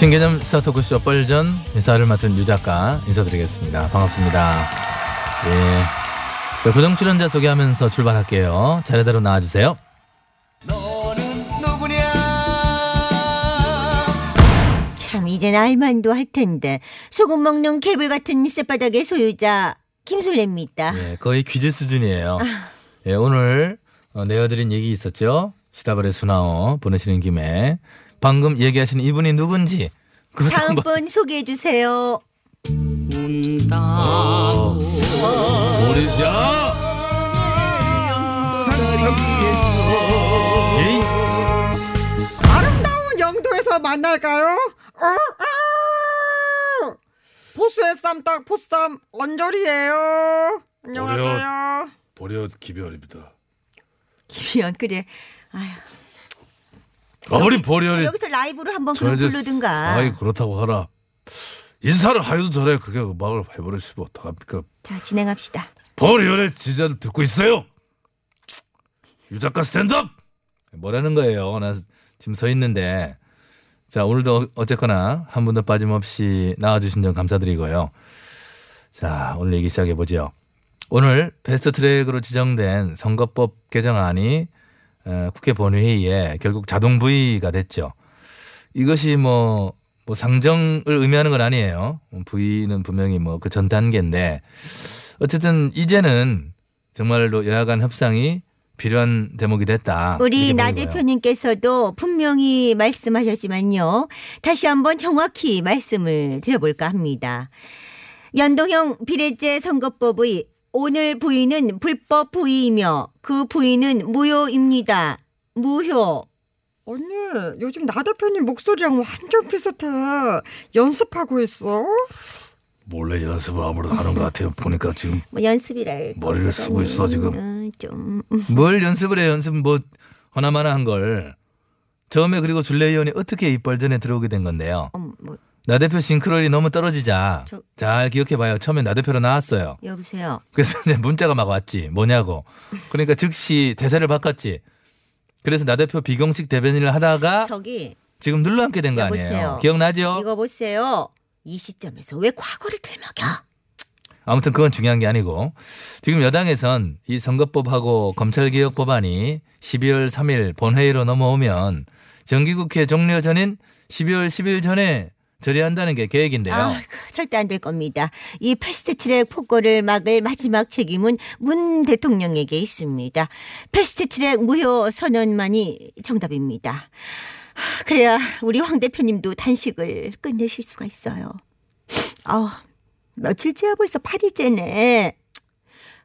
신개념 스타 토크쇼 뻘전 인사를 맡은 유 작가 인사드리겠습니다. 반갑습니다. 예. 자, 고정 출연자 소개하면서 출발할게요. 차례대로 나와주세요. 참 이젠 알만도 할 텐데 소금 먹는 개불 같은 쌔바닥의 소유자 김술래입니다. 예, 거의 퀴즈 수준이에요. 예, 오늘 어, 내어드린 얘기 있었죠? 시다발의 수나오 보내시는 김에 방금 얘기하신 이분이 누군지 그것도 다음 한번 분 소개해 주세요. 어, 야 에이 아름다운 영도에서 만날까요? 어, 어. 보수의 쌈딱 보쌈 언저리예요. 안녕하세요. 보려 기별입니다 김희연 그래. 아휴, 아무리 보려니 여기서 라이브로 한번 그럼 부르든가. 아이 그렇다고 하나 인사를 하기도 전에 그렇게 음악을 해버리시면 어떡합니까 자 진행합시다. 보려의 지지자들 듣고 있어요 유 작가 stand up 뭐라는 거예요? 나 지금 서 있는데 자 오늘도 어쨌거나 한 분도 빠짐없이 나와주신 점 감사드리고요. 자 오늘 얘기 시작해 보죠. 오늘 패스트 트랙으로 지정된 선거법 개정안이 어, 국회 본회의에 결국 자동 부의가 됐죠. 이것이 뭐, 뭐 상정을 의미하는 건 아니에요. 부의는 분명히 뭐 그 전 단계인데 어쨌든 이제는 정말로 여야 간 협상이 필요한 대목이 됐다. 우리 나. 대표님께서도 분명히 말씀하셨지만요. 다시 한번 정확히 말씀을 드려볼까 합니다. 연동형 비례제 선거법의 오늘 부의는 불법 부의이며 그 부의는 무효입니다. 무효. 언니 요즘 나 대표님 목소리랑 완전 비슷해. 연습하고 있어? 몰래 연습을 아무래도 하는 것 같아요 보니까 지금 뭐 연습이랄. 머리를 쓰고 있어, 지금. 어, 좀 음. 뭘 연습을 해 연습 뭐 하나마나 한 걸. 처음에 그리고 줄레 의원이 어떻게 이 뻘전에 들어오게 된 건데요. 어, 뭐 나 대표 싱크로율이 너무 떨어지자 저- 잘 기억해봐요. 처음에 나 대표로 나왔어요. 여보세요. 그래서 이제 문자가 막 왔지. 뭐냐고. 그러니까 즉시 대세를 바꿨지. 그래서 나 대표 비공식 대변인을 하다가 저기 지금 눌러앉게 된 거 아니에요. 여보세요. 기억나죠? 이거 보세요. 이 시점에서 왜 과거를 들먹여? 아무튼 그건 중요한 게 아니고 지금 여당에선 이 선거법하고 검찰개혁 법안이 12월 3일 본회의로 넘어오면 정기국회 종료 전인 12월 10일 전에 처리한다는 게 계획인데요. 아, 절대 안 될 겁니다. 이 패스트트랙 폭거를 막을 마지막 책임은 문 대통령에게 있습니다. 패스트트랙 무효 선언만이 정답입니다. 하, 그래야 우리 황 대표님도 단식을 끝내실 수가 있어요. 아, 며칠째야 벌써 8일째네.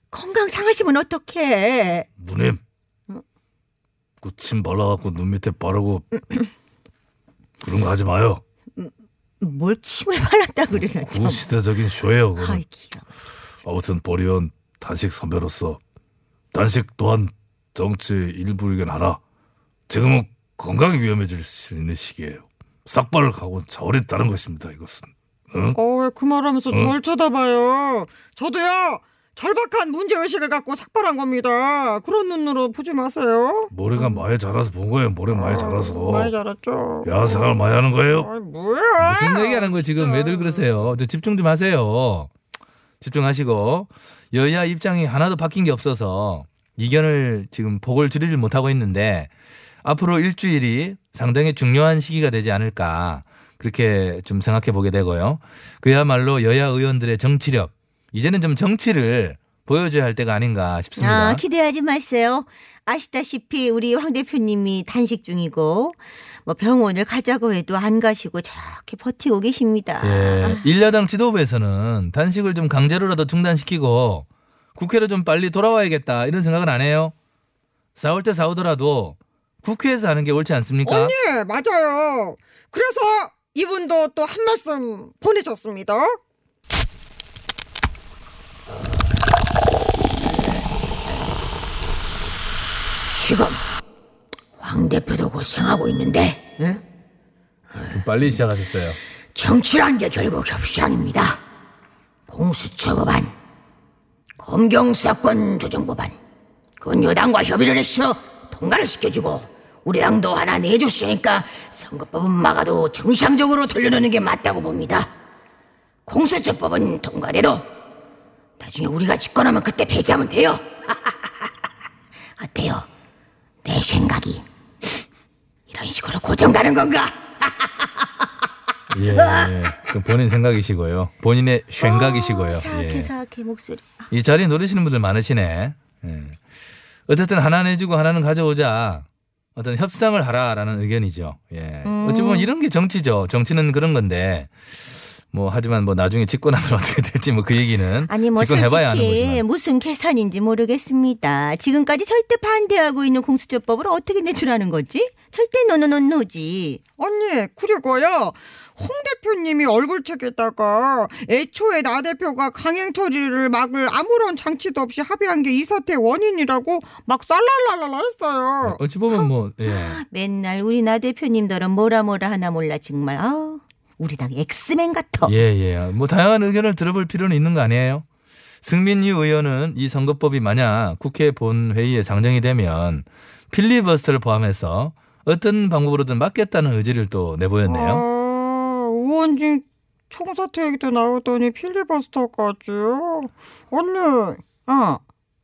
건강 상하시면 어떡해. 누님 그침 발라갖고 눈 밑에 바르고 그런 거 하지 마요 뭘 침을 발랐다 그러나 참. 구시대적인 쇼예요 그거는 아이 기가. 아무튼 보리온 단식 선배로서 단식 또한 정치 일부이긴 하나 지금은 건강이 위험해질 수 있는 시기예요. 싹발을 가고 자월했다는 것입니다. 이것은. 응? 어왜그 말하면서 어? 절 쳐다봐요? 저도요 절박한 문제 의식을 갖고 삭발한 겁니다. 그런 눈으로 보지 마세요. 모래가 많이 자라서 본 거예요. 모래 많이 자라서. 많이 자랐죠. 야생을 많이 하는 거예요. 아이 뭐야? 무슨 얘기하는 거예요 지금 왜들 그러세요? 저 집중 좀 하세요. 집중하시고 여야 입장이 하나도 바뀐 게 없어서 이견을 지금 복을 줄이질 못하고 있는데 앞으로 일주일이 상당히 중요한 시기가 되지 않을까 그렇게 좀 생각해 보게 되고요. 그야말로 여야 의원들의 정치력 이제는 좀 정치를 보여줘야 할 때가 아닌가 싶습니다. 아, 기대하지 마세요. 아시다시피 우리 황 대표님이 단식 중이고 뭐 병원을 가자고 해도 안 가시고 저렇게 버티고 계십니다. 예, 일야당 지도부에서는 단식을 좀 강제로라도 중단시키고 국회로 좀 빨리 돌아와야겠다 이런 생각은 안 해요. 싸울 때 싸우더라도 국회에서 하는 게 옳지 않습니까? 언니 맞아요. 그래서 이분도 또 한 말씀 보내셨습니다. 지금 황 대표도 고생하고 있는데 응? 좀 빨리 시작하셨어요. 정치란 게 결국 협상입니다. 공수처 법안, 검경사건 조정 법안, 그건 여당과 협의를 해서 통과를 시켜주고 우리 당도 하나 내줬으니까 선거법은 막아도 정상적으로 돌려놓는 게 맞다고 봅니다. 공수처법은 통과돼도 나중에 우리가 집권하면 그때 배제하면 돼요. 어때요? 내 생각이 이런 식으로 고정 가는 건가? 예, 그 본인 생각이시고요. 본인의 생각이시고요. 어, 사악해 예. 사악해 목소리. 이 자리에 노리시는 분들 많으시네. 예. 어쨌든 하나 내주고 하나는 가져오자. 어떤 협상을 하라라는 의견이죠. 예. 어찌 보면 이런 게 정치죠. 정치는 그런 건데. 뭐 하지만 뭐 나중에 집권하면 어떻게 될지 뭐 그 얘기는 아니 뭐 집권해봐야 하는 거지만. 무슨 계산인지 모르겠습니다. 지금까지 절대 반대하고 있는 공수처법을 어떻게 내주라는 거지? 절대 노노노노지. 언니 그리고요 홍 대표님이 얼굴책에다가 애초에 나 대표가 강행 처리를 막을 아무런 장치도 없이 합의한 게 이 사태의 원인이라고 막 쌀랄랄랄라 했어요. 어찌 보면 뭐 예. 맨날 우리 나 대표님들은 뭐라 뭐라 하나 몰라 정말. 아, 우리 당 엑스맨 같아. 예, 예. 뭐 다양한 의견을 들어볼 필요는 있는 거 아니에요? 승민유 의원은 이 선거법이 만약 국회 본회의에 상정이 되면 필리버스터를 포함해서 어떤 방법으로든 막겠다는 의지를 또 내보였네요. 아, 의원직 총사퇴 얘기도 나오더니 필리버스터까지요. 언니 어,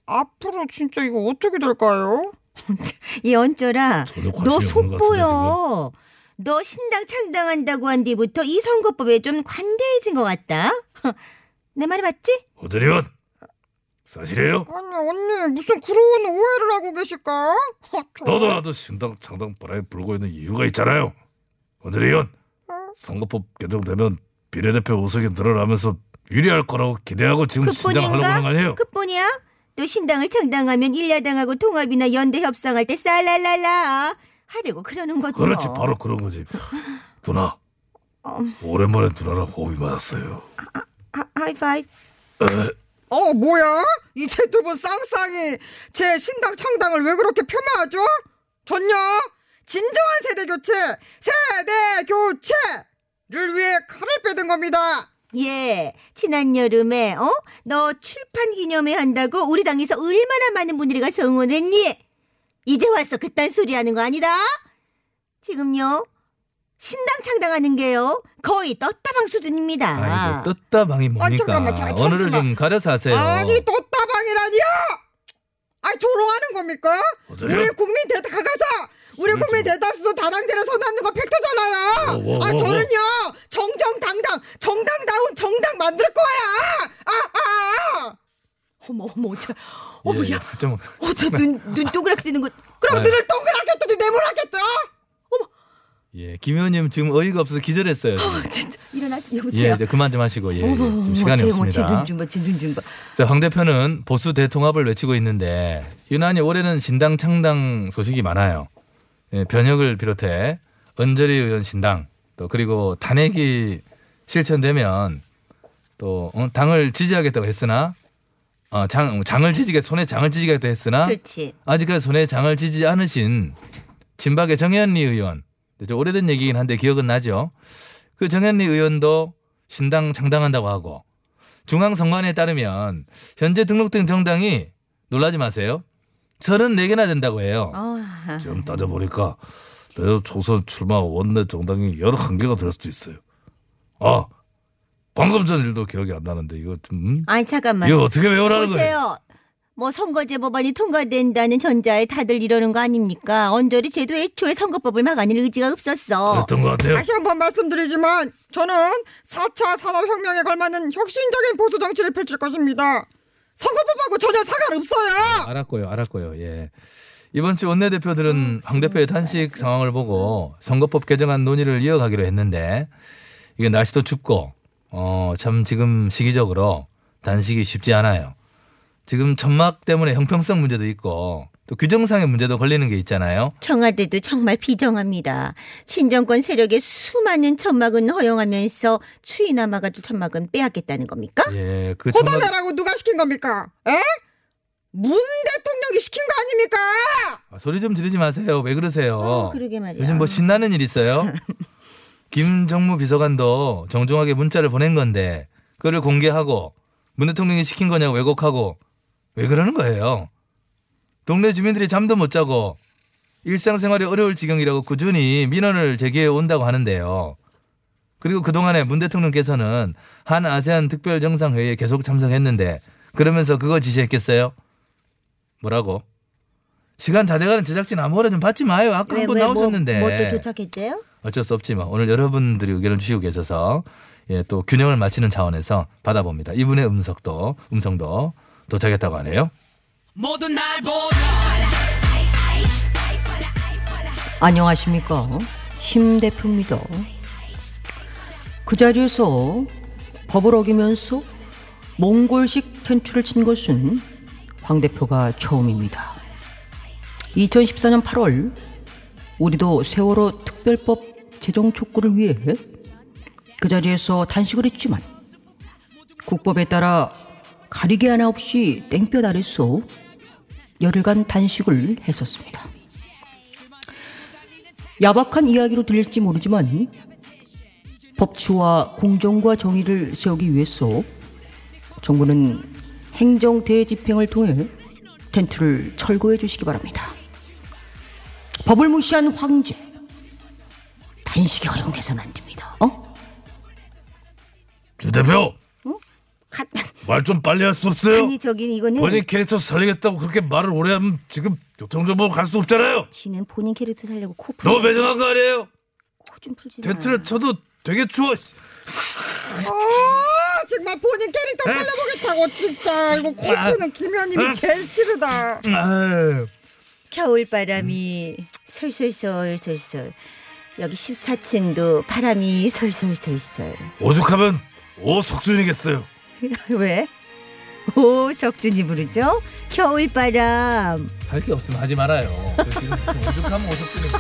앞으로 진짜 이거 어떻게 될까요? 이 언쩌라. 너 속보여. 너 신당 창당한다고 한 뒤부터 이 선거법에 좀 관대해진 것 같다. 내 말이 맞지? 오드리원 사실이에요? 아니 언니 무슨 그런 오해를 하고 계실까? 어, 저- 너도 나도 신당 창당 바람에 불고 있는 이유가 있잖아요. 오드리원 선거법 개정되면 비례대표 우석이 늘어나면서 유리할 거라고 기대하고 지금 시작하려고 하는 거? 아니에요? 그뿐이야? 너 신당을 창당하면 일야당하고 통합이나 연대 협상할 때 쌀랄랄라 하려고 그러는 거지. 그렇지 뭐. 바로 그런 거지. 누나 어. 오랜만에 누나랑 호흡이 맞았어요. 하, 하이파이브. 어 뭐야? 이 제 두분 쌍쌍이 제 신당 창당을 왜 그렇게 폄하하죠? 전요 진정한 세대 교체 세대 교체를 위해 칼을 빼든 겁니다. 예, 지난 여름에 어? 너 출판 기념회 한다고 우리 당에서 얼마나 많은 분들이 가서 응원했니? 이제 와서 그딴 소리 하는 거 아니다? 지금요 신당 창당하는 게요 거의 떴다방 수준입니다. 아이고 떴다방이 뭡니까? 아니, 잠깐만, 자, 잠시만. 언어를 좀 가려서 하세요. 아니 떴다방이라니요? 아니 조롱하는 겁니까? 어쩌려? 우리 국민 대다 가서 우리 국민 좀- 대다수도 다당제를 선언하는 거 팩트잖아요. 뭐, 뭐, 아 뭐, 뭐. 저는요 정정당당 정당다운 정당 만들 거야. 아 아. 어머 어머 저, 예, 어머 예. 야, 좀 어저눈눈 동그랗게 뜨는 거. 그럼 네. 눈을 동그랗게 뜨지 네모나겠다. 예, 김 의원님 지금 어이가 없어서 기절했어요. 지금. 진짜 일어나시 여보세요. 예, 이제 그만 좀 하시고 예, 예. 어머, 좀 어머, 시간이 제, 없습니다. 제눈좀 봐, 제눈좀 봐. 자, 황 대표는 보수 대통합을 외치고 있는데 유난히 올해는 신당 창당 소식이 많아요. 예, 변혁을 비롯해 언저리 의원 신당 또 그리고 탄핵이 실천되면 또 어, 당을 지지하겠다고 했으나 어, 장, 장을 지지게 손에 장을 지지겠다 했으나 그렇지. 아직까지 손에 장을 지지 않으신 진박의 정현리 의원 좀 오래된 얘기긴 한데 기억은 나죠. 그 정현리 의원도 신당 창당한다고 하고 중앙선관위에 따르면 현재 등록된 정당이 놀라지 마세요. 34개나 된다고 해요. 어, 지금 따져보니까 내년 총선 출마 원내 정당이 11개가 될 수도 있어요. 아 방금 전 일도 기억이 안 나는데 이거 좀 음? 아니 잠깐만. 이거 어떻게 외우라는 거예요? 보세요. 뭐 선거제 법안이 통과된다는 전자에 다들 이러는 거 아닙니까? 언저리 쟤도 애초에 선거법을 막아낼 의지가 없었어. 그랬던 것 같아요. 다시 한 번 말씀드리지만 저는 4차 산업혁명에 걸맞는 혁신적인 보수 정치를 펼칠 것입니다. 선거법하고 전혀 상관없어요. 알았고요, 알았고요. 예. 이번 주 원내대표들은 황 대표의 단식 상황을 보고 선거법 개정안 논의를 이어가기로 했는데 이게 날씨도 춥고 어, 참 지금 시기적으로 단식이 쉽지 않아요. 지금 천막 때문에 형평성 문제도 있고 또 규정상의 문제도 걸리는 게 있잖아요. 청와대도 정말 비정합니다. 친정권 세력의 수많은 천막은 허용하면서 추이나 막아줄 천막은 빼앗겠다는 겁니까? 예, 그 천막 호도내라고 누가 시킨 겁니까? 에? 문 대통령이 시킨 거 아닙니까? 아, 소리 좀 지르지 마세요. 왜 그러세요? 어, 그러게 말이야. 요즘 뭐 신나는 일 있어요? 김정무 비서관도 정중하게 문자를 보낸 건데 그거를 공개하고 문 대통령이 시킨 거냐고 왜곡하고 왜 그러는 거예요? 동네 주민들이 잠도 못 자고 일상생활이 어려울 지경이라고 꾸준히 민원을 제기해 온다고 하는데요. 그리고 그동안에 문 대통령께서는 한 아세안 특별 정상회의에 계속 참석했는데 그러면서 그거 지시했겠어요? 뭐라고? 시간 다 돼가는 제작진 아무거나 좀 받지 마요. 아까 한 번 나오셨는데. 뭐또 도착했대요? 어쩔 수 없지만 오늘 여러분들이 의견을 주시고 계셔서 예, 또 균형을 맞추는 차원에서 받아봅니다. 이분의 음성도 음성도 도착했다고 하네요. 안녕하십니까 심 대표입니다. 그 자리에서 법을 어기면서 몽골식 텐트를 친 것은 황 대표가 처음입니다. 2014년 8월 우리도 세월호 특별법 제정 촉구를 위해 그 자리에서 단식을 했지만 국법에 따라 가리개 하나 없이 땡볕 아래서 열흘간 단식을 했었습니다. 야박한 이야기로 들릴지 모르지만 법치와 공정과 정의를 세우기 위해서 정부는 행정 대 집행을 통해 텐트를 철거해 주시기 바랍니다. 법을 무시한 황제 단식이 허용돼서는 안 됩니다. 어? 주 대표 가- 말좀 빨리 할 수 없어요? 아니 저긴 이거는 본인 캐릭터 살리겠다고 그렇게 말을 오래 하면 지금 교통정보 갈수 없잖아요. 지는 본인 캐릭터 살려고 코 풀. 너무 매정한 거 아니에요? 코 좀 풀지 마. 텐트를 쳐도 되게 추워. 아 정말 본인 캐릭터 살려보겠다고 진짜 이거 코 푸는 김현님이 제일 싫으다. 아유, 겨울 바람이 솔솔솔 솔솔. 여기 14층도 바람이 솔솔솔솔. 오죽하면 오석준이겠어요. 왜? 오 석준이 부르죠? 겨울 바람. 할 게 없으면 하지 말아요. 오죽하면 오죽하면